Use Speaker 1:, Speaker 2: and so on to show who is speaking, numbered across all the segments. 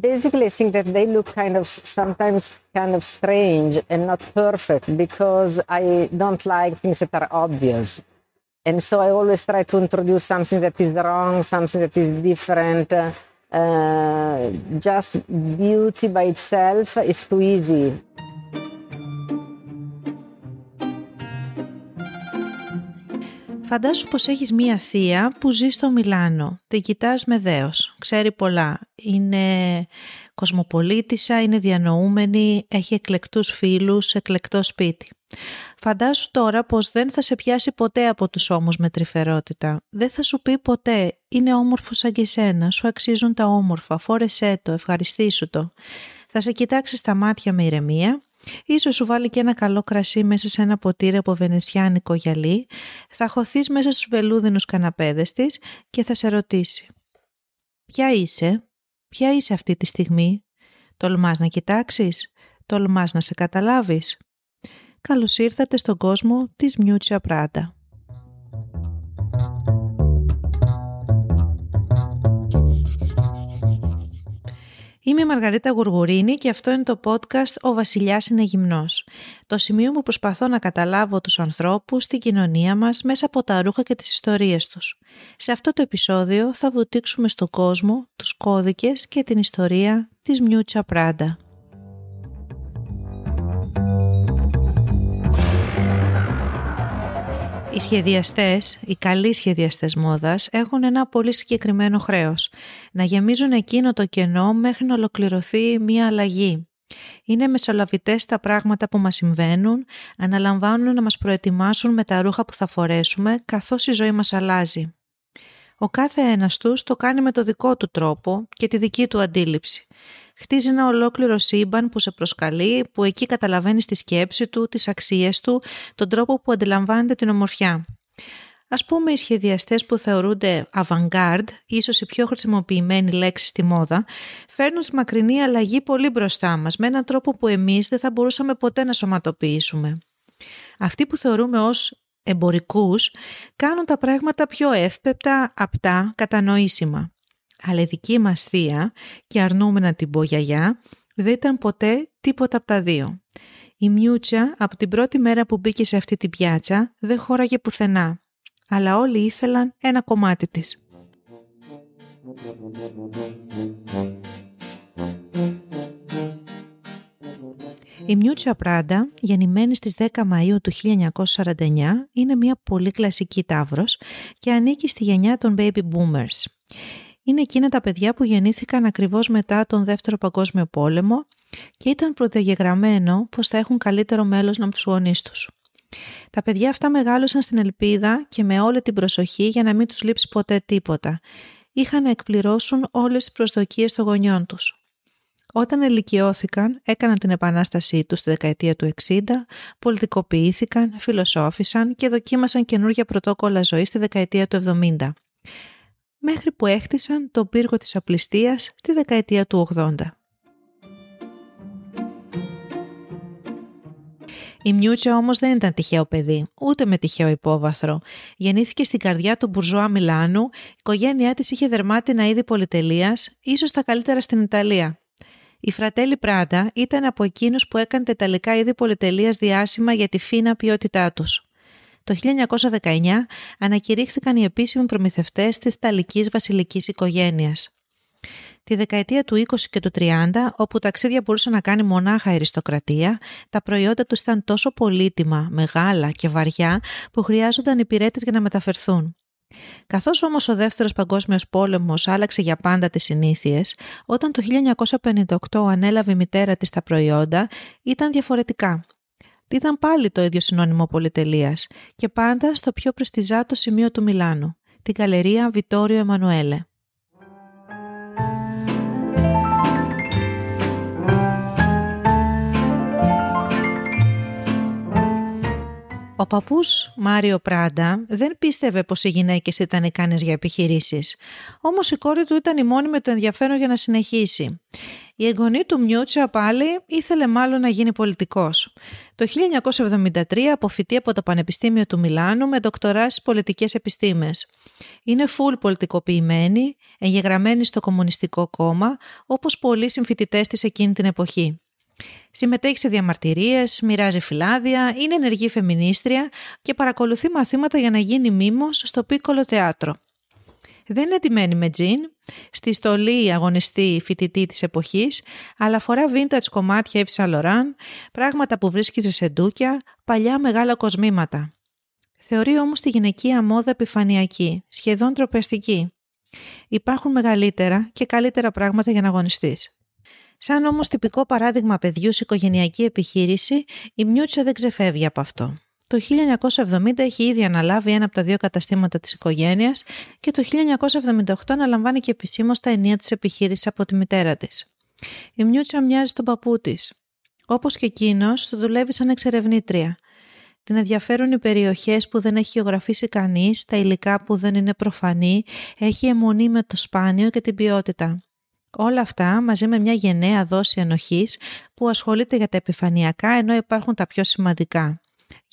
Speaker 1: basically, I think that they look kind of sometimes kind of strange and not perfect because I don't like things that are obvious. And so I always try to introduce something that is wrong, something that is different. Uh, just beauty by itself is too easy.
Speaker 2: Φαντάσου πως έχεις μία θεία που ζει στο Μιλάνο. Την κοιτάς με δέος. Ξέρει πολλά. Είναι κοσμοπολίτησα, είναι διανοούμενη, έχει εκλεκτούς φίλους, εκλεκτό σπίτι. Φαντάσου τώρα πως δεν θα σε πιάσει ποτέ από τους ώμους με τρυφερότητα. Δεν θα σου πει ποτέ «είναι όμορφος σαν και σένα, σου αξίζουν τα όμορφα, φόρεσέ το, ευχαριστήσου το». Θα σε κοιτάξει στα μάτια με ηρεμία Ίσως σου βάλει και ένα καλό κρασί μέσα σε ένα ποτήρι από βενεζιάνικο γυαλί, θα χωθείς μέσα στους βελούδινους καναπέδες της και θα σε ρωτήσει «Ποια είσαι, ποια είσαι αυτή τη στιγμή, τολμάς να κοιτάξεις, τολμάς να σε καταλάβεις». Καλώς ήρθατε στον κόσμο της Μιούτσια Πράτα. Είμαι η Μαργαρίτα Γουργουρίνη και αυτό είναι το podcast «Ο Βασιλιάς είναι γυμνός». Το σημείο που προσπαθώ να καταλάβω τους ανθρώπους στην κοινωνία μας μέσα από τα ρούχα και τις ιστορίες τους. Σε αυτό το επεισόδιο θα βουτήξουμε στον κόσμο, τους κώδικες και την ιστορία της Μιούτσα Πράντα. Οι σχεδιαστές, οι καλοί σχεδιαστές μόδας έχουν ένα πολύ συγκεκριμένο χρέος. Να γεμίζουν εκείνο το κενό μέχρι να ολοκληρωθεί μία αλλαγή. Είναι μεσολαβητές τα πράγματα που μας συμβαίνουν, αναλαμβάνουν να μας προετοιμάσουν με τα ρούχα που θα φορέσουμε καθώς η ζωή μας αλλάζει. Ο κάθε ένας τους το κάνει με το δικό του τρόπο και τη δική του αντίληψη χτίζει ένα ολόκληρο σύμπαν που σε προσκαλεί, που εκεί καταλαβαίνει τη σκέψη του, τις αξίες του, τον τρόπο που αντιλαμβάνεται την ομορφιά. Ας πούμε οι σχεδιαστές που θεωρούνται avant-garde, ίσως η πιο χρησιμοποιημένη λέξη στη μόδα, φέρνουν τη μακρινή αλλαγή πολύ μπροστά μας, με έναν τρόπο που εμείς δεν θα μπορούσαμε ποτέ να σωματοποιήσουμε. Αυτοί που θεωρούμε ως εμπορικούς κάνουν τα πράγματα πιο εύπεπτα, απτά, κατανοήσιμα αλλά η δική μας θεία και αρνούμε να την πω γιαγιά δεν ήταν ποτέ τίποτα από τα δύο. Η Μιούτσα από την πρώτη μέρα που μπήκε σε αυτή την πιάτσα δεν χώραγε πουθενά, αλλά όλοι ήθελαν ένα κομμάτι της. Η Μιούτσα Πράντα, γεννημένη στις 10 Μαΐου του 1949, είναι μια πολύ κλασική τάβρος και ανήκει στη γενιά των baby boomers είναι εκείνα τα παιδιά που γεννήθηκαν ακριβώς μετά τον Δεύτερο Παγκόσμιο Πόλεμο και ήταν προδιαγεγραμμένο πως θα έχουν καλύτερο μέλος να τους γονείς τους. Τα παιδιά αυτά μεγάλωσαν στην ελπίδα και με όλη την προσοχή για να μην τους λείψει ποτέ τίποτα. Είχαν να εκπληρώσουν όλες τις προσδοκίες των γονιών τους. Όταν ελικιώθηκαν, έκαναν την επανάστασή τους στη δεκαετία του 60, πολιτικοποιήθηκαν, φιλοσόφησαν και δοκίμασαν καινούργια πρωτόκολλα ζωής στη δεκαετία του 70 μέχρι που έχτισαν το πύργο της απληστίας τη δεκαετία του 80. Η Μιούτσα όμως δεν ήταν τυχαίο παιδί, ούτε με τυχαίο υπόβαθρο. Γεννήθηκε στην καρδιά του Μπουρζουά Μιλάνου, η οικογένειά της είχε δερμάτινα είδη πολυτελείας, ίσως τα καλύτερα στην Ιταλία. Η Φρατέλη Πράτα ήταν από εκείνους που έκανε τα ιταλικά είδη πολυτελείας διάσημα για τη φίνα ποιότητά τους. Το 1919 ανακηρύχθηκαν οι επίσημοι προμηθευτές της Ιταλικής βασιλικής οικογένειας. Τη δεκαετία του 20 και του 30, όπου ταξίδια μπορούσε να κάνει μονάχα η αριστοκρατία, τα προϊόντα του ήταν τόσο πολύτιμα, μεγάλα και βαριά που χρειάζονταν υπηρέτες για να μεταφερθούν. Καθώς όμως ο δεύτερος παγκόσμιος πόλεμος άλλαξε για πάντα τις συνήθειες, όταν το 1958 ανέλαβε η μητέρα της τα προϊόντα, ήταν διαφορετικά ήταν πάλι το ίδιο συνώνυμο πολυτελείας και πάντα στο πιο πρεστιζάτο σημείο του Μιλάνου, την καλερία Βιτόριο Εμμανουέλε. Ο παππούς Μάριο Πράντα δεν πίστευε πως οι γυναίκες ήταν ικανές για επιχειρήσεις. Όμως η κόρη του ήταν η μόνη με το ενδιαφέρον για να συνεχίσει. Η εγγονή του Μιούτσα πάλι ήθελε μάλλον να γίνει πολιτικός. Το 1973 αποφυτεί από το Πανεπιστήμιο του Μιλάνου με δοκτορά στις πολιτικές επιστήμες. Είναι φουλ πολιτικοποιημένη, εγγεγραμμένη στο Κομμουνιστικό Κόμμα, όπως πολλοί συμφοιτητές της εκείνη την εποχή. Συμμετέχει σε διαμαρτυρίες, μοιράζει φυλάδια, είναι ενεργή φεμινίστρια και παρακολουθεί μαθήματα για να γίνει μήμος στο Πίκολο Θεάτρο. Δεν είναι τιμένη με τζιν, στη στολή αγωνιστή φοιτητή της εποχής, αλλά φορά vintage κομμάτια Yves Saint πράγματα που βρίσκει σε σεντούκια, παλιά μεγάλα κοσμήματα. Θεωρεί όμως τη γυναικεία μόδα επιφανειακή, σχεδόν τροπεστική. Υπάρχουν μεγαλύτερα και καλύτερα πράγματα για να αγωνιστείς. Σαν όμως τυπικό παράδειγμα παιδιού σε οικογενειακή επιχείρηση, η Μιούτσα δεν ξεφεύγει από αυτό. Το 1970 έχει ήδη αναλάβει ένα από τα δύο καταστήματα της οικογένειας και το 1978 αναλαμβάνει και επισήμως τα ενία της επιχείρησης από τη μητέρα της. Η Μιούτσα μοιάζει στον παππού της. Όπως και εκείνος, του δουλεύει σαν εξερευνήτρια. Την ενδιαφέρουν οι περιοχές που δεν έχει γεωγραφήσει κανείς, τα υλικά που δεν είναι προφανή, έχει αιμονή με το σπάνιο και την ποιότητα. Όλα αυτά μαζί με μια γενναία δόση ενοχής που ασχολείται για τα επιφανειακά ενώ υπάρχουν τα πιο σημαντικά.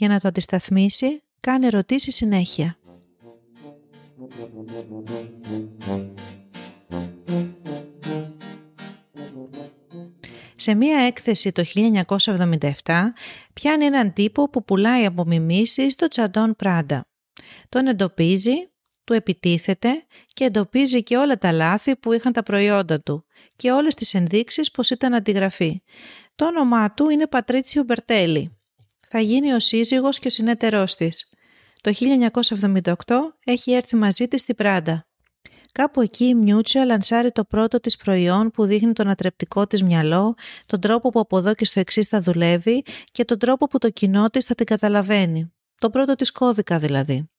Speaker 2: Για να το αντισταθμίσει, κάνει ερωτήσεις συνέχεια. Σε μία έκθεση το 1977 πιάνει έναν τύπο που πουλάει απομιμήσεις στο Τσαντών Πράντα. Τον εντοπίζει, του επιτίθεται και εντοπίζει και όλα τα λάθη που είχαν τα προϊόντα του και όλες τις ενδείξεις πως ήταν αντιγραφή. Το όνομά του είναι Πατρίτσιο Μπερτέλη. Θα γίνει ο σύζυγος και ο συνέτερός της. Το 1978 έχει έρθει μαζί της στην Πράντα. Κάπου εκεί η Μιούτσα λανσάρει το πρώτο της προϊόν που δείχνει τον ατρεπτικό της μυαλό, τον τρόπο που από εδώ και στο εξής θα δουλεύει και τον τρόπο που το κοινό της θα την καταλαβαίνει. Το πρώτο της κώδικα δηλαδή.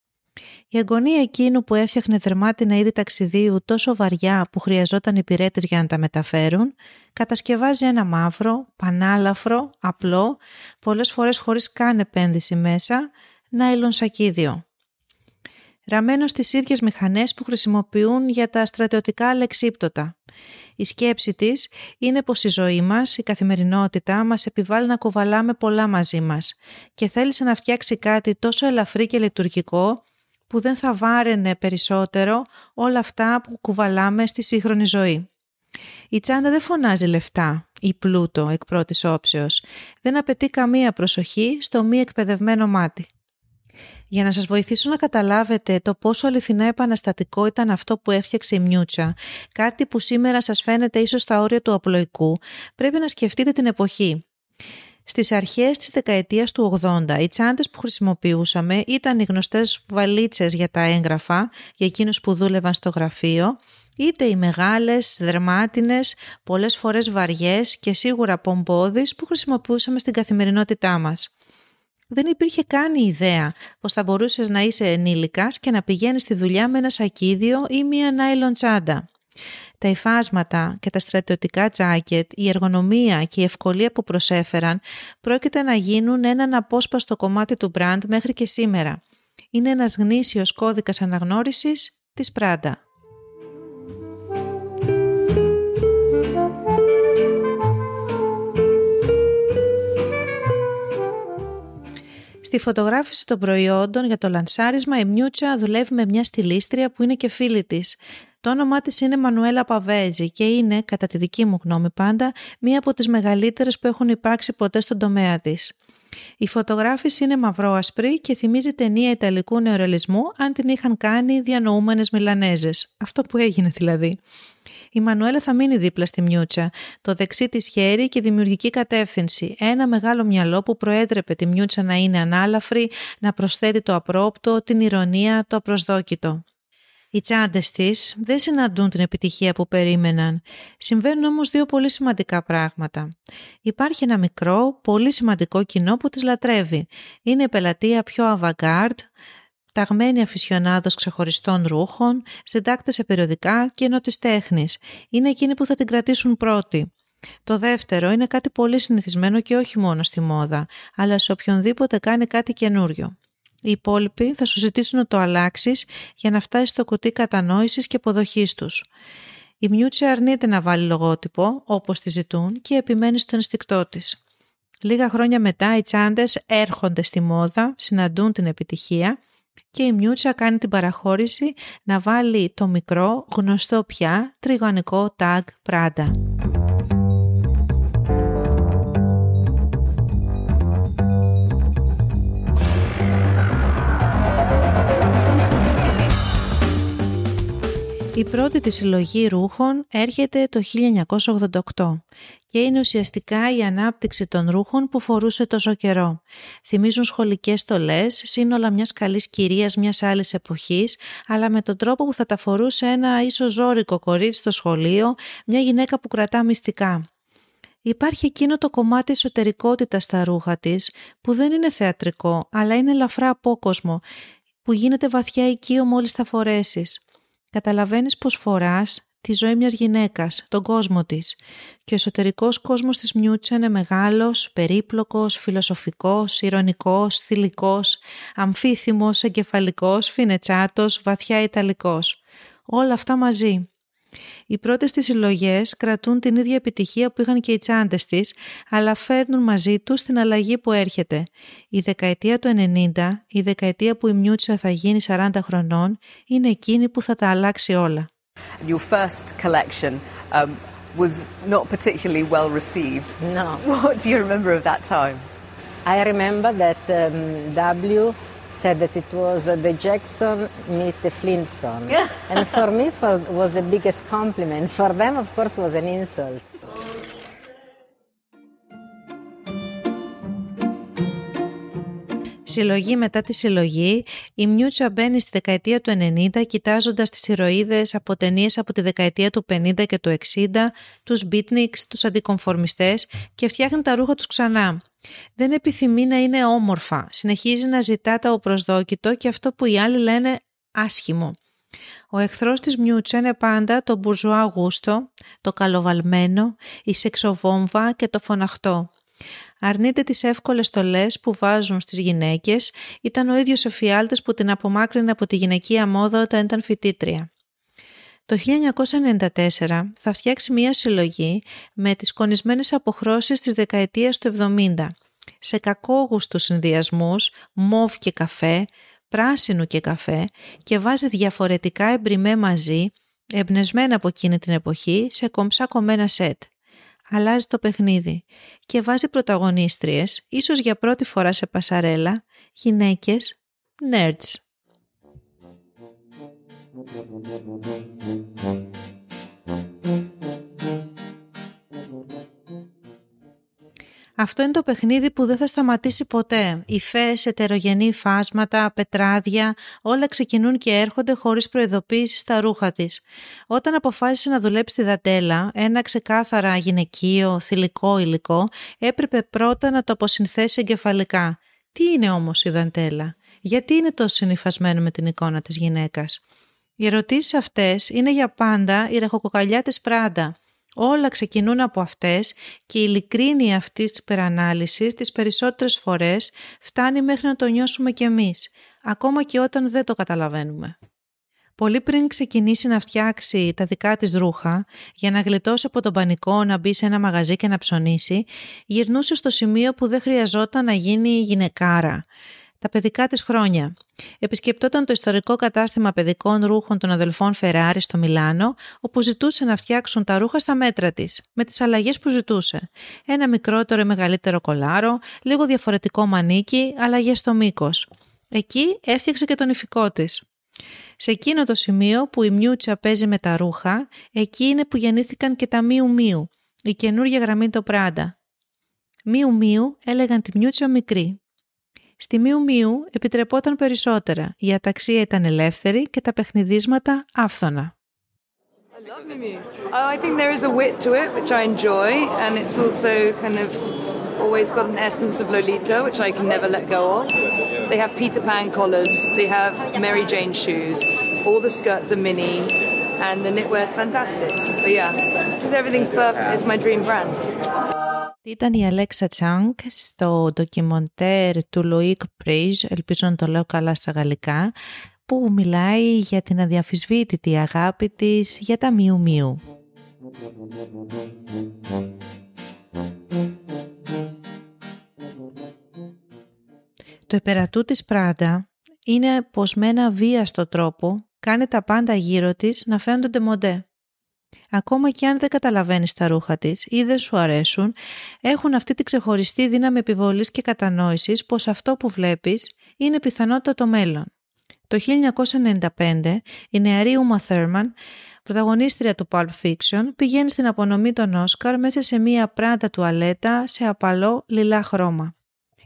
Speaker 2: Η αγωνία εκείνου που έφτιαχνε δερμάτινα είδη ταξιδίου τόσο βαριά που χρειαζόταν υπηρέτε για να τα μεταφέρουν, κατασκευάζει ένα μαύρο, πανάλαφρο, απλό, πολλές φορές χωρίς καν επένδυση μέσα, νάιλον σακίδιο ραμμένο στις ίδιες μηχανές που χρησιμοποιούν για τα στρατιωτικά αλεξίπτωτα. Η σκέψη της είναι πως η ζωή μας, η καθημερινότητα μας επιβάλλει να κουβαλάμε πολλά μαζί μας και θέλησε να φτιάξει κάτι τόσο ελαφρύ και λειτουργικό που δεν θα βάραινε περισσότερο όλα αυτά που κουβαλάμε στη σύγχρονη ζωή. Η τσάντα δεν φωνάζει λεφτά ή πλούτο εκ πρώτης όψεως. Δεν απαιτεί καμία προσοχή στο μη εκπαιδευμένο μάτι. Για να σας βοηθήσω να καταλάβετε το πόσο αληθινά επαναστατικό ήταν αυτό που έφτιαξε η Μιούτσα, κάτι που σήμερα σας φαίνεται ίσως στα όρια του απλοϊκού, πρέπει να σκεφτείτε την εποχή. Στις αρχές της δεκαετίας του 80, οι τσάντες που χρησιμοποιούσαμε ήταν οι γνωστές βαλίτσες για τα έγγραφα, για εκείνους που δούλευαν στο γραφείο, είτε οι μεγάλες, δερμάτινες, πολλές φορές βαριές και σίγουρα πομπόδεις που χρησιμοποιούσαμε στην καθημερινότητά μας δεν υπήρχε καν η ιδέα πως θα μπορούσες να είσαι ενήλικας και να πηγαίνεις στη δουλειά με ένα σακίδιο ή μία νάιλον τσάντα. Τα υφάσματα και τα στρατιωτικά τζάκετ, η εργονομία και η ευκολία που προσέφεραν πρόκειται να γίνουν έναν απόσπαστο κομμάτι του μπραντ μέχρι και σήμερα. Είναι ένας γνήσιος κώδικας αναγνώρισης της Πράντα. Στη φωτογράφηση των προϊόντων για το λανσάρισμα η Μιούτσα δουλεύει με μια στυλίστρια που είναι και φίλη της. Το όνομά της είναι Μανουέλα Παβέζη και είναι, κατά τη δική μου γνώμη πάντα, μία από τις μεγαλύτερες που έχουν υπάρξει ποτέ στον τομέα της. Η φωτογράφηση είναι μαυρόασπρη και θυμίζει ταινία Ιταλικού νεορελισμού αν την είχαν κάνει διανοούμενες Μιλανέζες. Αυτό που έγινε δηλαδή η Μανουέλα θα μείνει δίπλα στη Μιούτσα. Το δεξί της χέρι και δημιουργική κατεύθυνση. Ένα μεγάλο μυαλό που προέτρεπε τη Μιούτσα να είναι ανάλαφρη, να προσθέτει το απρόπτο, την ηρωνία, το απροσδόκητο. Οι τσάντες της δεν συναντούν την επιτυχία που περίμεναν. Συμβαίνουν όμως δύο πολύ σημαντικά πράγματα. Υπάρχει ένα μικρό, πολύ σημαντικό κοινό που τις λατρεύει. Είναι η πελατεία πιο avant-garde, ταγμένοι αφισιονάδος ξεχωριστών ρούχων, συντάκτες σε περιοδικά και ενώ της τέχνης. Είναι εκείνοι που θα την κρατήσουν πρώτη. Το δεύτερο είναι κάτι πολύ συνηθισμένο και όχι μόνο στη μόδα, αλλά σε οποιονδήποτε κάνει κάτι καινούριο. Οι υπόλοιποι θα σου ζητήσουν να το αλλάξεις για να φτάσεις στο κουτί κατανόησης και αποδοχής τους. Η Μιούτσε αρνείται να βάλει λογότυπο, όπως τη ζητούν, και επιμένει στο ενστικτό της. Λίγα χρόνια μετά οι τσάντες έρχονται στη μόδα, συναντούν την επιτυχία και η Μιούτσα κάνει την παραχώρηση να βάλει το μικρό, γνωστό πια, τριγωνικό tag Prada. Η πρώτη της συλλογή ρούχων έρχεται το 1988 και είναι ουσιαστικά η ανάπτυξη των ρούχων που φορούσε τόσο καιρό. Θυμίζουν σχολικές στολές, σύνολα μιας καλής κυρίας μιας άλλης εποχής, αλλά με τον τρόπο που θα τα φορούσε ένα ίσως ζώρικο κορίτσι στο σχολείο, μια γυναίκα που κρατά μυστικά. Υπάρχει εκείνο το κομμάτι εσωτερικότητας στα ρούχα της, που δεν είναι θεατρικό, αλλά είναι ελαφρά απόκοσμο, που γίνεται βαθιά οικείο μόλις τα φορέσεις. Καταλαβαίνεις πως φοράς τη ζωή μιας γυναίκας, τον κόσμο της. Και ο εσωτερικός κόσμος της Μιούτσα είναι μεγάλος, περίπλοκος, φιλοσοφικός, ηρωνικός, θηλυκός, αμφίθυμος, εγκεφαλικός, φινετσάτος, βαθιά ιταλικός. Όλα αυτά μαζί. Οι πρώτες της συλλογές κρατούν την ίδια επιτυχία που είχαν και οι τσάντες της, αλλά φέρνουν μαζί τους την αλλαγή που έρχεται. Η δεκαετία του 90, η δεκαετία που η Μιούτσα θα γίνει 40 χρονών, είναι εκείνη που θα τα αλλάξει όλα.
Speaker 3: Your first collection um, was not particularly well received.
Speaker 1: No.
Speaker 3: What do you remember of that time?
Speaker 1: I remember that um, W said that it was uh, the Jackson meet the Flintstone. and for me, for, was the biggest compliment. For them, of course, was an insult.
Speaker 2: Συλλογή μετά τη συλλογή, η Μιούτσα μπαίνει στη δεκαετία του 90 κοιτάζοντας τις ηρωίδες από ταινίες από τη δεκαετία του 50 και του 60, τους beatniks, τους αντικομφορμιστές και φτιάχνει τα ρούχα τους ξανά. Δεν επιθυμεί να είναι όμορφα, συνεχίζει να ζητά τα οπροσδόκητο και αυτό που οι άλλοι λένε άσχημο. Ο εχθρός της Μιούτσα είναι πάντα το μπουρζουά γούστο, το καλοβαλμένο, η σεξοβόμβα και το φωναχτό. Αρνείται τις εύκολες στολές που βάζουν στις γυναίκες, ήταν ο ίδιος εφιάλτης που την απομάκρυνε από τη γυναικεία μόδα όταν ήταν φοιτήτρια. Το 1994 θα φτιάξει μία συλλογή με τις κονισμένες αποχρώσεις της δεκαετίας του 70, σε κακόγουστους συνδυασμούς, μόβ και καφέ, πράσινου και καφέ και βάζει διαφορετικά εμπριμέ μαζί, εμπνευσμένα από εκείνη την εποχή, σε κομψά κομμένα σετ αλλάζει το παιχνίδι και βάζει πρωταγωνίστριες, ίσως για πρώτη φορά σε πασαρέλα, γυναίκες, nerds. Αυτό είναι το παιχνίδι που δεν θα σταματήσει ποτέ. Υφές, ετερογενή φάσματα, πετράδια, όλα ξεκινούν και έρχονται χωρίς προειδοποίηση στα ρούχα της. Όταν αποφάσισε να δουλέψει στη δαντέλα, ένα ξεκάθαρα γυναικείο, θηλυκό υλικό, έπρεπε πρώτα να το αποσυνθέσει εγκεφαλικά. Τι είναι όμως η δαντέλα; Γιατί είναι τόσο συνυφασμένο με την εικόνα της γυναίκας; Οι ερωτήσεις αυτές είναι για πάντα η ρεχοκοκαλιά της Πράντα. Όλα ξεκινούν από αυτές και η ειλικρίνη αυτής της υπερανάλυσης τις περισσότερες φορές φτάνει μέχρι να το νιώσουμε κι εμείς, ακόμα και όταν δεν το καταλαβαίνουμε. Πολύ πριν ξεκινήσει να φτιάξει τα δικά της ρούχα, για να γλιτώσει από τον πανικό να μπει σε ένα μαγαζί και να ψωνίσει, γυρνούσε στο σημείο που δεν χρειαζόταν να γίνει γυναικάρα τα παιδικά της χρόνια. Επισκεπτόταν το ιστορικό κατάστημα παιδικών ρούχων των αδελφών Φεράρι στο Μιλάνο, όπου ζητούσε να φτιάξουν τα ρούχα στα μέτρα της, με τις αλλαγές που ζητούσε. Ένα μικρότερο ή μεγαλύτερο κολάρο, λίγο διαφορετικό μανίκι, αλλαγές στο μήκος. Εκεί έφτιαξε και τον ηφικό της. Σε εκείνο το σημείο που η Μιούτσα παίζει με τα ρούχα, εκεί είναι που γεννήθηκαν και τα Μίου Μίου, η καινούργια γραμμή το Πράντα. Μίου Μίου έλεγαν τη Μιούτσα μικρή, Στη Μίου Μίου επιτρεπόταν περισσότερα. Η αταξία ήταν ελεύθερη και τα παιχνιδίσματα άφθονα.
Speaker 4: I think there is a wit to it, which I enjoy, and it's also kind of always got an essence of Lolita, which I can never let go of. They have Peter Pan collars, they have Mary Jane shoes, all the skirts are mini, and the knitwear is fantastic. But yeah, just everything's perfect. It's my dream brand.
Speaker 2: Ήταν η Αλέξα Τσάνκ στο ντοκιμοντέρ του Λοίκ Πρέιζ, ελπίζω να το λέω καλά στα γαλλικά, που μιλάει για την αδιαφυσβήτητη αγάπη της για τα Μιου Μιου. Το επερατού της Πράντα είναι πως με ένα βίαστο τρόπο κάνει τα πάντα γύρω της να φαίνονται μοντέ. Ακόμα και αν δεν καταλαβαίνεις τα ρούχα της ή δεν σου αρέσουν, έχουν αυτή τη ξεχωριστή δύναμη επιβολής και κατανόησης πως αυτό που βλέπεις είναι πιθανότητα το μέλλον. Το 1995 η νεαρή Uma Thurman, πρωταγωνίστρια του Pulp Fiction, πηγαίνει στην απονομή των Όσκαρ μέσα σε μία πράντα τουαλέτα σε απαλό λιλά χρώμα.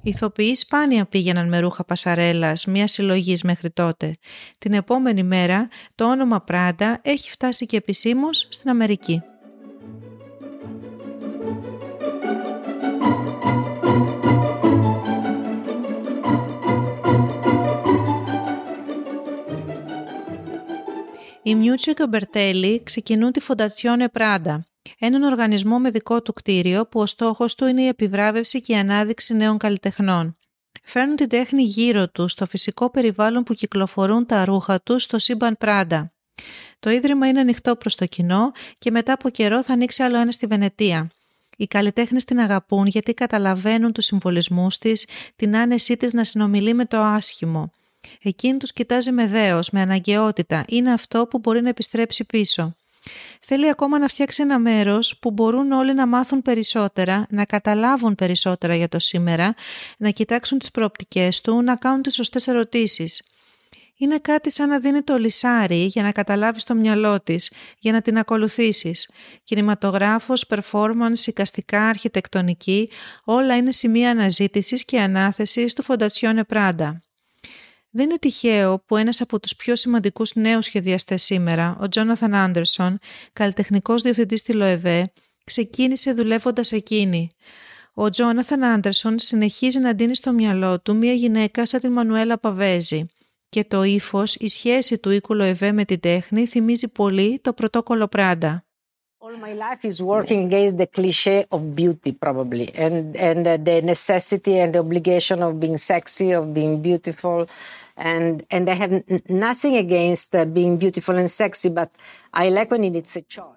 Speaker 2: Οι ηθοποιοί σπάνια πήγαιναν με ρούχα πασαρέλας, μια συλλογής μέχρι τότε. Την επόμενη μέρα το όνομα Πράντα έχει φτάσει και επισήμως στην Αμερική. Οι Μιούτσο και ο Μπερτέλη ξεκινούν τη Φοντατσιόνε Πράντα, έναν οργανισμό με δικό του κτίριο που ο στόχος του είναι η επιβράβευση και η ανάδειξη νέων καλλιτεχνών. Φέρνουν την τέχνη γύρω τους στο φυσικό περιβάλλον που κυκλοφορούν τα ρούχα τους στο σύμπαν Πράντα. Το ίδρυμα είναι ανοιχτό προς το κοινό και μετά από καιρό θα ανοίξει άλλο ένα στη Βενετία. Οι καλλιτέχνες την αγαπούν γιατί καταλαβαίνουν τους συμβολισμούς της, την άνεσή της να συνομιλεί με το άσχημο. Εκείνη τους κοιτάζει με δέος, με αναγκαιότητα, είναι αυτό που μπορεί να επιστρέψει πίσω. Θέλει ακόμα να φτιάξει ένα μέρος που μπορούν όλοι να μάθουν περισσότερα, να καταλάβουν περισσότερα για το σήμερα, να κοιτάξουν τις προοπτικές του, να κάνουν τις σωστές ερωτήσεις. Είναι κάτι σαν να δίνει το λισάρι για να καταλάβεις το μυαλό της, για να την ακολουθήσεις. Κινηματογράφος, performance, οικαστικά, αρχιτεκτονική, όλα είναι σημεία αναζήτησης και ανάθεσης του Fondazione Prada. Δεν είναι τυχαίο που ένας από τους πιο σημαντικούς νέους σχεδιαστές σήμερα, ο Τζόναθαν Άντερσον, καλλιτεχνικός διευθυντής στη ΛΟΕΒΕ, ξεκίνησε δουλεύοντας εκείνη. Ο Τζόναθαν Άντερσον συνεχίζει να δίνει στο μυαλό του μια γυναίκα σαν την Μανουέλα Παβέζη και το ύφος, η σχέση του οίκου ΛΟΕΒΕ με την τέχνη θυμίζει πολύ το πρωτόκολλο Πράντα.
Speaker 1: All my life is working against the cliche of beauty, probably, and and uh, the necessity and the obligation of being sexy, of being beautiful, and and I have n- nothing against uh, being beautiful and sexy, but I like when it's a choice.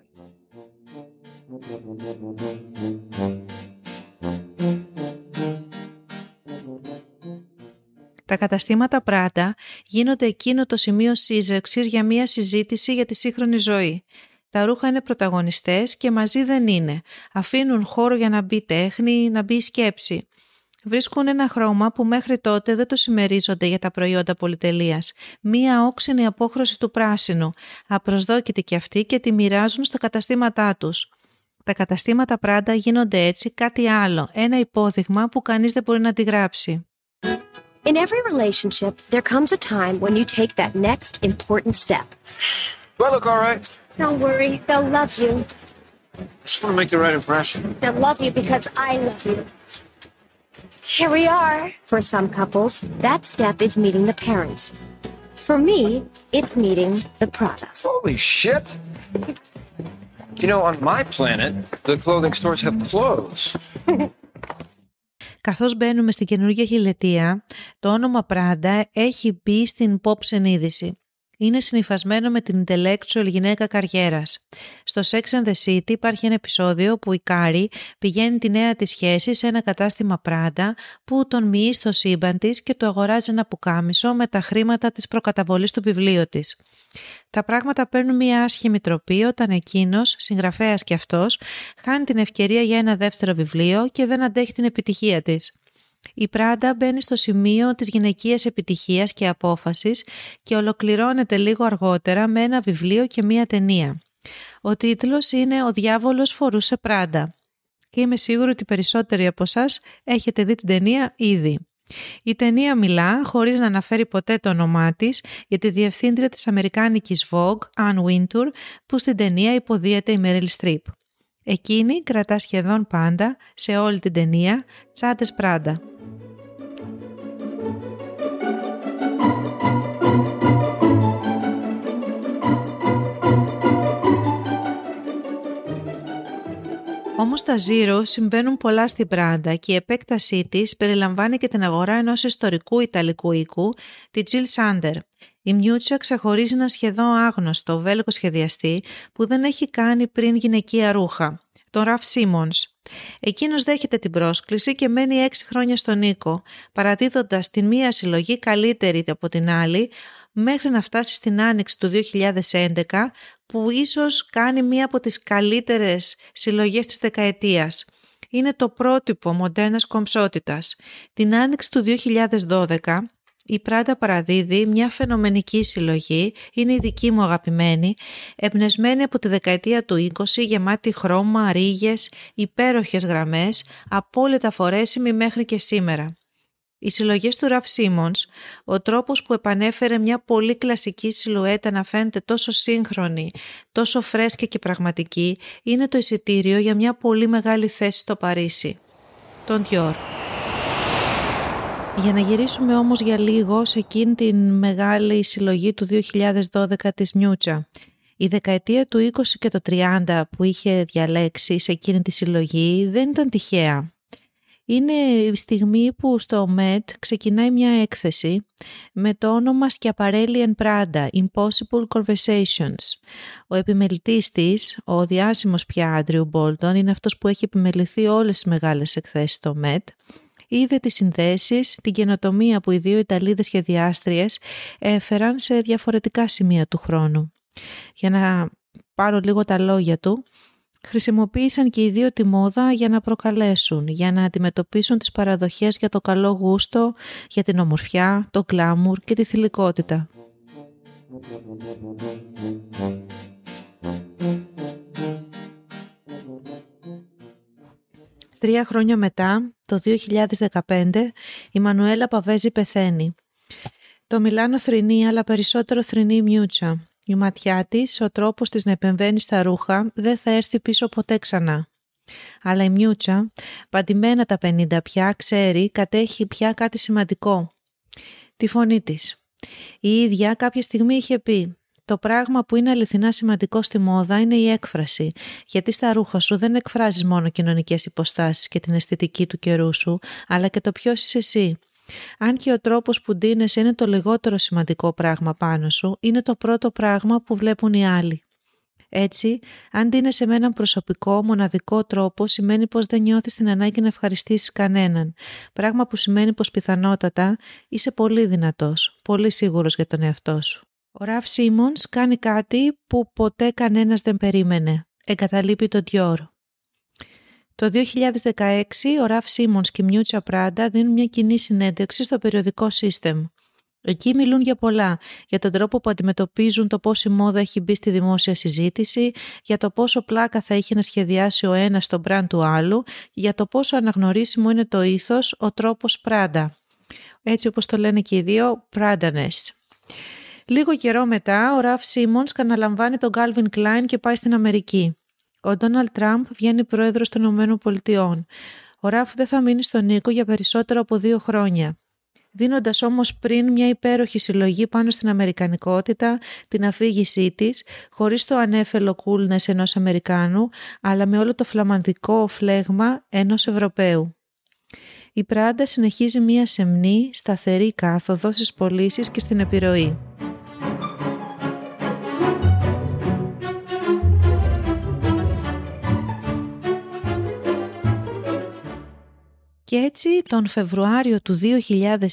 Speaker 2: Τα καταστήματα Πράτα γίνονται εκείνο το σημείο σύζευξης για μια συζήτηση για τη σύγχρονη ζωή. Τα ρούχα είναι πρωταγωνιστές και μαζί δεν είναι. Αφήνουν χώρο για να μπει τέχνη, να μπει σκέψη. Βρίσκουν ένα χρώμα που μέχρι τότε δεν το συμμερίζονται για τα προϊόντα πολυτελείας. Μία όξινη απόχρωση του πράσινου, απροσδόκητη κι αυτή και τη μοιράζουν στα καταστήματά τους. Τα καταστήματα Πράντα γίνονται έτσι κάτι άλλο, ένα υπόδειγμα που κανείς δεν μπορεί να αντιγράψει.
Speaker 5: In every relationship, there comes a time when you take that next important step.
Speaker 6: Do I look all right?
Speaker 5: Don't worry, they'll love you.
Speaker 6: Just want to make the right impression.
Speaker 5: They'll love you because I love you. Here we are. For some couples, that step is meeting the parents. For me, it's meeting the product.
Speaker 6: Holy shit! You know, on my planet, the clothing stores have clothes.
Speaker 2: Καθώς μπαίνουμε στην καινούργια χιλετία, το όνομα Prada έχει μπει στην pop συνείδηση. Είναι συνυφασμένο με την intellectual γυναίκα καριέρας. Στο Sex and the City υπάρχει ένα επεισόδιο που η Κάρι πηγαίνει τη νέα της σχέση σε ένα κατάστημα Prada που τον μοιεί στο σύμπαν της και του αγοράζει ένα πουκάμισο με τα χρήματα της προκαταβολής του βιβλίου της. Τα πράγματα παίρνουν μια άσχημη τροπή όταν εκείνος, συγγραφέας κι αυτός, χάνει την ευκαιρία για ένα δεύτερο βιβλίο και δεν αντέχει την επιτυχία της. Η Πράντα μπαίνει στο σημείο της γυναικείας επιτυχίας και απόφασης και ολοκληρώνεται λίγο αργότερα με ένα βιβλίο και μία ταινία. Ο τίτλος είναι «Ο διάβολος φορούσε Πράντα» και είμαι σίγουρη ότι περισσότεροι από εσάς έχετε δει την ταινία ήδη. Η ταινία μιλά, χωρίς να αναφέρει ποτέ το όνομά της, για τη διευθύντρια της Αμερικάνικης Vogue, Anne Wintour, που στην ταινία υποδίεται η Meryl Streep. Εκείνη κρατά σχεδόν πάντα, σε όλη την ταινία, τσάντες Πράντα. Όμως στα Zero συμβαίνουν πολλά στην Πράντα και η επέκτασή της περιλαμβάνει και την αγορά ενός ιστορικού Ιταλικού οίκου, τη Jill Sander. Η Μιούτσα ξεχωρίζει ένα σχεδόν άγνωστο Βέλγο σχεδιαστή που δεν έχει κάνει πριν γυναικεία ρούχα. τον Ραφ Σίμονς. Εκείνος δέχεται την πρόσκληση και μένει έξι χρόνια στον Νίκο, παραδίδοντας την μία συλλογή καλύτερη από την άλλη, μέχρι να φτάσει στην άνοιξη του 2011, που ίσως κάνει μία από τις καλύτερες συλλογές της δεκαετίας. Είναι το πρότυπο μοντέρνας κομψότητας. Την άνοιξη του 2012 η Πράτα παραδίδει μια φαινομενική συλλογή, είναι η δική μου αγαπημένη, εμπνεσμένη από τη δεκαετία του 20, γεμάτη χρώμα, ρίγες, υπέροχες γραμμές, απόλυτα φορέσιμη μέχρι και σήμερα. Οι συλλογές του Ραφ Σίμονς, ο τρόπος που επανέφερε μια πολύ κλασική σιλουέτα να φαίνεται τόσο σύγχρονη, τόσο φρέσκη και πραγματική, είναι το εισιτήριο για μια πολύ μεγάλη θέση στο Παρίσι. Τον Dior. Για να γυρίσουμε όμως για λίγο σε εκείνη την μεγάλη συλλογή του 2012 της Νιούτσα. Η δεκαετία του 20 και το 30 που είχε διαλέξει σε εκείνη τη συλλογή δεν ήταν τυχαία. Είναι η στιγμή που στο ΜΕΤ ξεκινάει μια έκθεση με το όνομα Schiaparelli and Prada, Impossible Conversations. Ο επιμελητής της, ο διάσημος πια Άντριου Μπόλτον, είναι αυτός που έχει επιμεληθεί όλες τις μεγάλες εκθέσεις στο ΜΕΤ είδε τις συνδέσεις, την καινοτομία που οι δύο Ιταλίδες σχεδιάστριες έφεραν σε διαφορετικά σημεία του χρόνου. Για να πάρω λίγο τα λόγια του, χρησιμοποίησαν και οι δύο τη μόδα για να προκαλέσουν, για να αντιμετωπίσουν τις παραδοχές για το καλό γούστο, για την ομορφιά, το κλάμουρ και τη θηλυκότητα. Τρία χρόνια μετά, το 2015, η Μανουέλα Παβέζη πεθαίνει. Το Μιλάνο θρυνεί, αλλά περισσότερο θρυνεί η Μιούτσα. Η ματιά της, ο τρόπος της να επεμβαίνει στα ρούχα, δεν θα έρθει πίσω ποτέ ξανά. Αλλά η Μιούτσα, παντημένα τα 50 πια, ξέρει, κατέχει πια κάτι σημαντικό. Τη φωνή της. Η ίδια κάποια στιγμή είχε πει το πράγμα που είναι αληθινά σημαντικό στη μόδα είναι η έκφραση. Γιατί στα ρούχα σου δεν εκφράζεις μόνο κοινωνικές υποστάσεις και την αισθητική του καιρού σου, αλλά και το ποιος είσαι εσύ. Αν και ο τρόπος που ντύνεσαι είναι το λιγότερο σημαντικό πράγμα πάνω σου, είναι το πρώτο πράγμα που βλέπουν οι άλλοι. Έτσι, αν ντύνεσαι με έναν προσωπικό, μοναδικό τρόπο, σημαίνει πως δεν νιώθεις την ανάγκη να ευχαριστήσεις κανέναν. Πράγμα που σημαίνει πως πιθανότατα είσαι πολύ δυνατός, πολύ σίγουρος για τον εαυτό σου. Ο Ραφ Σίμονς κάνει κάτι που ποτέ κανένας δεν περίμενε. Εγκαταλείπει το Dior. Το 2016 ο Ραφ Σίμονς και η Μιούτσα Πράντα δίνουν μια κοινή συνέντευξη στο περιοδικό System. Εκεί μιλούν για πολλά, για τον τρόπο που αντιμετωπίζουν το πώς η μόδα έχει μπει στη δημόσια συζήτηση, για το πόσο πλάκα θα έχει να σχεδιάσει ο ένας τον μπραν του άλλου, για το πόσο αναγνωρίσιμο είναι το ήθος, ο τρόπος Πράντα. Έτσι όπως το λένε και οι δύο, Prandaness. Λίγο καιρό μετά, ο Ραφ Σίμονς καναλαμβάνει τον Calvin Klein και πάει στην Αμερική. Ο Ντόναλτ Τραμπ βγαίνει πρόεδρος των ΗΠΑ. Ο Ραφ δεν θα μείνει στον Νίκο για περισσότερο από δύο χρόνια. Δίνοντας όμως πριν μια υπέροχη συλλογή πάνω στην Αμερικανικότητα, την αφήγησή της, χωρίς το ανέφελο coolness ενός Αμερικάνου, αλλά με όλο το φλαμανδικό φλέγμα ενός Ευρωπαίου. Η Πράντα συνεχίζει μια σεμνή, σταθερή κάθοδο στις πωλήσεις και στην επιρροή. Και έτσι τον Φεβρουάριο του 2020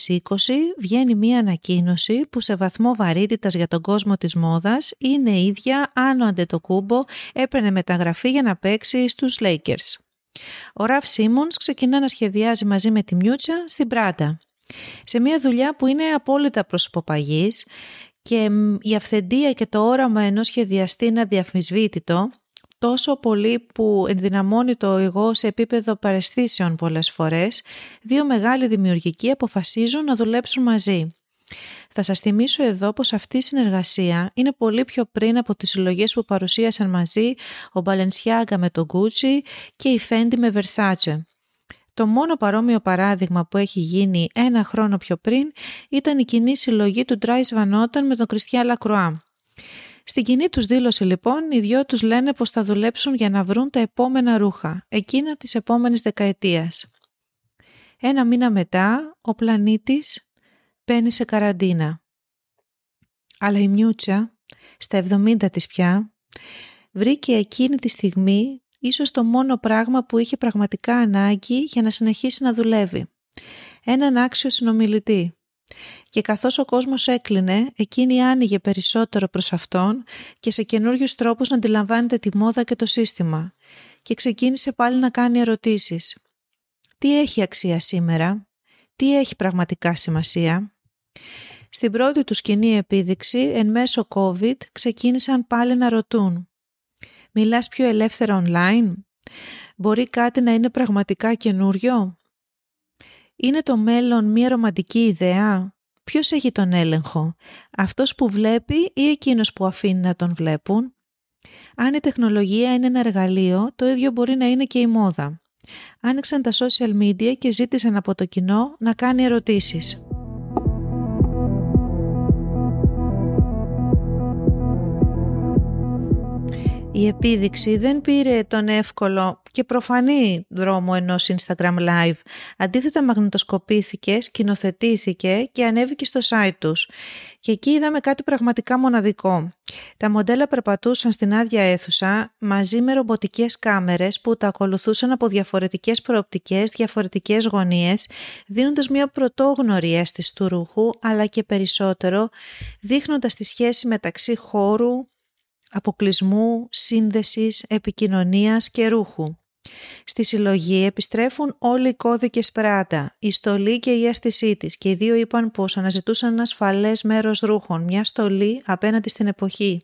Speaker 2: βγαίνει μία ανακοίνωση που σε βαθμό βαρύτητας για τον κόσμο της μόδας είναι ίδια αν ο Αντετοκούμπο έπαιρνε μεταγραφή για να παίξει στους Lakers. Ο Ραφ Σίμονς ξεκινά να σχεδιάζει μαζί με τη Μιούτσα στην Πράτα. Σε μια δουλειά που είναι απόλυτα προσωποπαγής και η αυθεντία και το όραμα ενός σχεδιαστή είναι αδιαφυσβήτητο, τόσο πολύ που ενδυναμώνει το εγώ σε επίπεδο παρεσθήσεων πολλές φορές, δύο μεγάλοι δημιουργικοί αποφασίζουν να δουλέψουν μαζί. Θα σας θυμίσω εδώ πως αυτή η συνεργασία είναι πολύ πιο πριν από τις συλλογές που παρουσίασαν μαζί ο Balenciaga με το Gucci και η Fendi με Versace. Το μόνο παρόμοιο παράδειγμα που έχει γίνει ένα χρόνο πιο πριν ήταν η κοινή συλλογή του Dries Van Noten με τον Christian Lacroix. Στην κοινή τους δήλωση λοιπόν οι δυο τους λένε πως θα δουλέψουν για να βρουν τα επόμενα ρούχα, εκείνα της επόμενης δεκαετίας. Ένα μήνα μετά ο πλανήτης μπαίνει σε καραντίνα. Αλλά η Μιούτσα, στα 70 της πια, βρήκε εκείνη τη στιγμή ίσως το μόνο πράγμα που είχε πραγματικά ανάγκη για να συνεχίσει να δουλεύει. Έναν άξιο συνομιλητή. Και καθώς ο κόσμος έκλεινε, εκείνη άνοιγε περισσότερο προς αυτόν και σε καινούριους τρόπους να αντιλαμβάνεται τη μόδα και το σύστημα. Και ξεκίνησε πάλι να κάνει ερωτήσεις. Τι έχει αξία σήμερα; Τι έχει πραγματικά σημασία; Στην πρώτη του σκηνή επίδειξη, εν μέσω COVID, ξεκίνησαν πάλι να ρωτούν. Μιλάς πιο ελεύθερα online? Μπορεί κάτι να είναι πραγματικά καινούριο; Είναι το μέλλον μια ρομαντική ιδέα; Ποιος έχει τον έλεγχο; Αυτός που βλέπει ή εκείνος που αφήνει να τον βλέπουν; Αν η τεχνολογία είναι ένα εργαλείο, το ίδιο μπορεί να είναι και η μόδα. Άνοιξαν τα social media και ζήτησαν από το κοινό να κάνει ερωτήσεις. Η επίδειξη δεν πήρε τον εύκολο και προφανή δρόμο ενός Instagram Live. Αντίθετα μαγνητοσκοπήθηκε, σκηνοθετήθηκε και ανέβηκε στο site τους. Και εκεί είδαμε κάτι πραγματικά μοναδικό. Τα μοντέλα περπατούσαν στην άδεια αίθουσα μαζί με ρομποτικές κάμερες που τα ακολουθούσαν από διαφορετικές προοπτικές, διαφορετικές γωνίες, δίνοντας μια πρωτόγνωρη αίσθηση του ρούχου, αλλά και περισσότερο δείχνοντας τη σχέση μεταξύ χώρου, αποκλεισμού, σύνδεσης, επικοινωνίας και ρούχου. Στη συλλογή επιστρέφουν όλοι οι κώδικες πράτα, η στολή και η αίσθησή της και οι δύο είπαν πως αναζητούσαν ένας ασφαλές μέρος ρούχων, μια στολή απέναντι στην εποχή.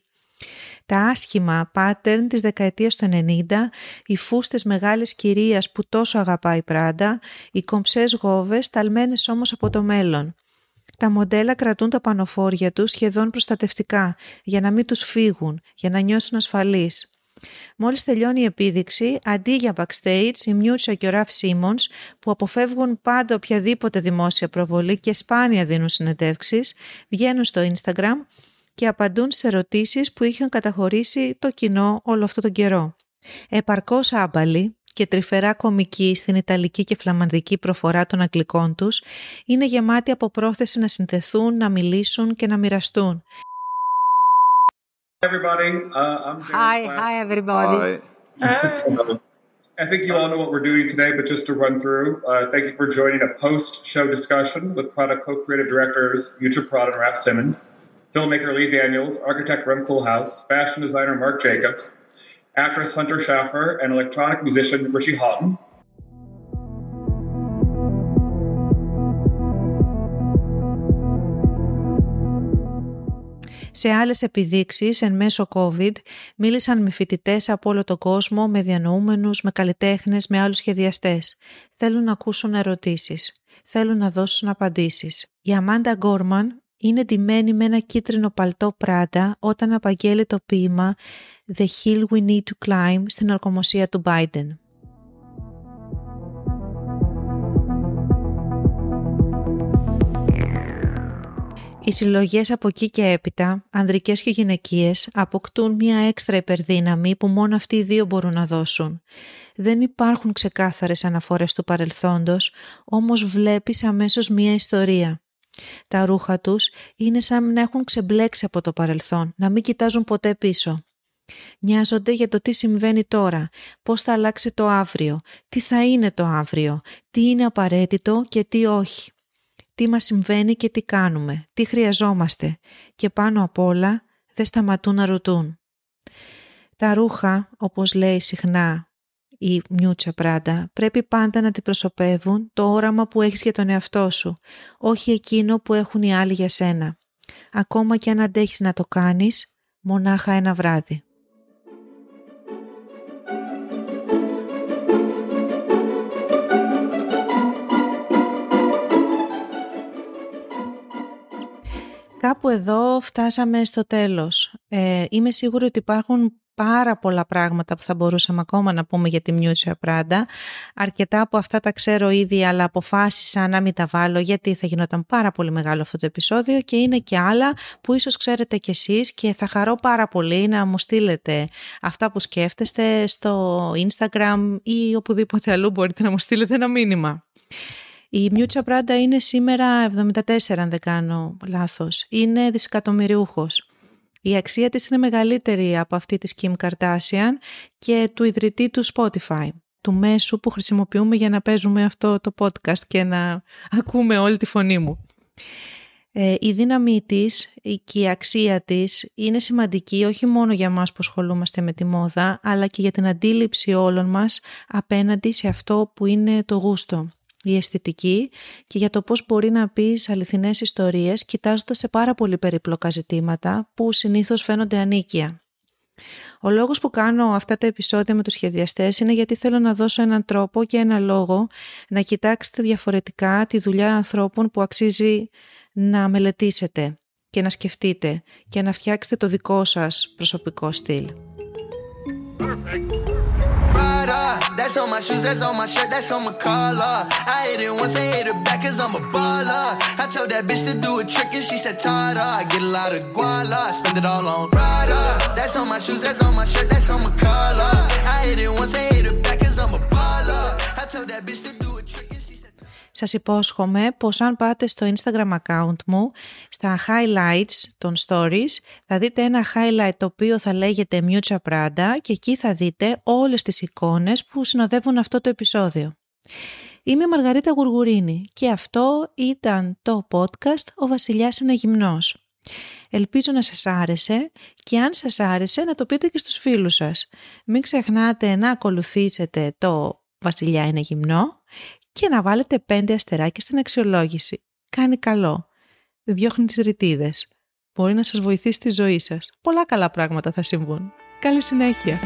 Speaker 2: Τα άσχημα pattern της δεκαετίας του 90, οι φούστες μεγάλης κυρίας που τόσο αγαπάει η Πράντα, οι κομψές γόβες ταλμένες όμως από το μέλλον. Τα μοντέλα κρατούν τα πανοφόρια τους σχεδόν προστατευτικά για να μην τους φύγουν, για να νιώσουν ασφαλείς. Μόλις τελειώνει η επίδειξη, αντί για backstage, η Μιούτσα και ο Ραφ Σίμονς, που αποφεύγουν πάντα οποιαδήποτε δημόσια προβολή και σπάνια δίνουν συνεντεύξεις, βγαίνουν στο Instagram και απαντούν σε ερωτήσεις που είχαν καταχωρήσει το κοινό όλο αυτό τον καιρό. Επαρκώς άμπαλοι, και τρυφερά κομική στην Ιταλική και Φλαμανδική προφορά των Αγγλικών τους, είναι γεμάτοι από πρόθεση να συνθεθούν, να μιλήσουν και να μοιραστούν.
Speaker 7: everybody. Uh, I'm
Speaker 1: Hi, hi everybody.
Speaker 7: I think you all know what we're doing today, but just to run through, uh, thank you for joining a post-show discussion with product co-creative directors Mutual Prada and Raph Simmons, filmmaker Lee Daniels, architect Rem Koolhaus, fashion designer Mark Jacobs, actress Hunter Schaffer, and electronic musician Rishi Houghton.
Speaker 2: Σε άλλες επιδείξεις εν μέσω COVID μίλησαν με φοιτητές από όλο τον κόσμο, με διανοούμενους, με καλλιτέχνες, με άλλους σχεδιαστές. Θέλουν να ακούσουν ερωτήσεις. Θέλουν να δώσουν απαντήσεις. Η Αμάντα Γκόρμαν είναι ντυμένη με ένα κίτρινο παλτό πράτα όταν απαγγέλει το ποίημα «The Hill We Need to Climb» στην ορκομοσία του Biden. Οι συλλογές από εκεί και έπειτα, ανδρικές και γυναικείες, αποκτούν μια έξτρα υπερδύναμη που μόνο αυτοί οι δύο μπορούν να δώσουν. Δεν υπάρχουν ξεκάθαρες αναφορές του παρελθόντος, όμως βλέπεις αμέσως μια ιστορία. Τα ρούχα τους είναι σαν να έχουν ξεμπλέξει από το παρελθόν, να μην κοιτάζουν ποτέ πίσω. Νοιάζονται για το τι συμβαίνει τώρα, πώς θα αλλάξει το αύριο, τι θα είναι το αύριο, τι είναι απαραίτητο και τι όχι. Τι μας συμβαίνει και τι κάνουμε, τι χρειαζόμαστε και πάνω απ' όλα δεν σταματούν να ρωτούν. Τα ρούχα, όπως λέει συχνά η Μιούτσα Πράντα, πρέπει πάντα να αντιπροσωπεύουν το όραμα που έχεις για τον εαυτό σου, όχι εκείνο που έχουν οι άλλοι για σένα. Ακόμα και αν αντέχεις να το κάνεις, μονάχα ένα βράδυ. Κάπου εδώ φτάσαμε στο τέλος. Ε, είμαι σίγουρη ότι υπάρχουν πάρα πολλά πράγματα που θα μπορούσαμε ακόμα να πούμε για τη Μιούτσια Πράντα. Αρκετά από αυτά τα ξέρω ήδη, αλλά αποφάσισα να μην τα βάλω γιατί θα γινόταν πάρα πολύ μεγάλο αυτό το επεισόδιο και είναι και άλλα που ίσως ξέρετε κι εσείς και θα χαρώ πάρα πολύ να μου στείλετε αυτά που σκέφτεστε στο Instagram ή οπουδήποτε αλλού μπορείτε να μου στείλετε ένα μήνυμα. Η Μιούτσα Πράντα είναι σήμερα 74 αν δεν κάνω λάθος. Είναι δισεκατομμυριούχος. Η αξία της είναι μεγαλύτερη από αυτή της Kim Kardashian και του ιδρυτή του Spotify, του μέσου που χρησιμοποιούμε για να παίζουμε αυτό το podcast και να ακούμε όλη τη φωνή μου. Ε, η δύναμή της και η αξία της είναι σημαντική όχι μόνο για μας που ασχολούμαστε με τη μόδα, αλλά και για την αντίληψη όλων μας απέναντι σε αυτό που είναι το γούστο, η αισθητική και για το πώς μπορεί να πεις αληθινές ιστορίες κοιτάζοντας σε πάρα πολύ περίπλοκα ζητήματα που συνήθως φαίνονται ανίκια. Ο λόγος που κάνω αυτά τα επεισόδια με τους σχεδιαστές είναι γιατί θέλω να δώσω έναν τρόπο και ένα λόγο να κοιτάξετε διαφορετικά τη δουλειά ανθρώπων που αξίζει να μελετήσετε και να σκεφτείτε και να φτιάξετε το δικό σας προσωπικό στυλ. That's on my shoes, that's on my shirt, that's on my collar. I hit it once, I hit it back cause I'm a baller. I told that bitch to do a trick and she said Tada. I get a lot of guala, I spend it all on Prada. That's on my shoes, that's on my shirt, that's on my collar. I hit it once, I hit it back cause I'm a baller. I told that bitch to σας υπόσχομαι πως αν πάτε στο Instagram account μου, στα highlights των stories, θα δείτε ένα highlight το οποίο θα λέγεται Mucha Prada και εκεί θα δείτε όλες τις εικόνες που συνοδεύουν αυτό το επεισόδιο. Είμαι η Μαργαρίτα Γουργουρίνη και αυτό ήταν το podcast «Ο Βασιλιάς είναι γυμνός». Ελπίζω να σας άρεσε και αν σας άρεσε να το πείτε και στους φίλους σας. Μην ξεχνάτε να ακολουθήσετε το «Βασιλιά είναι γυμνό» και να βάλετε πέντε αστεράκια στην αξιολόγηση. Κάνει καλό. Διώχνει τις ρητίδες. Μπορεί να σας βοηθήσει στη ζωή σας. Πολλά καλά πράγματα θα συμβούν. Καλή συνέχεια.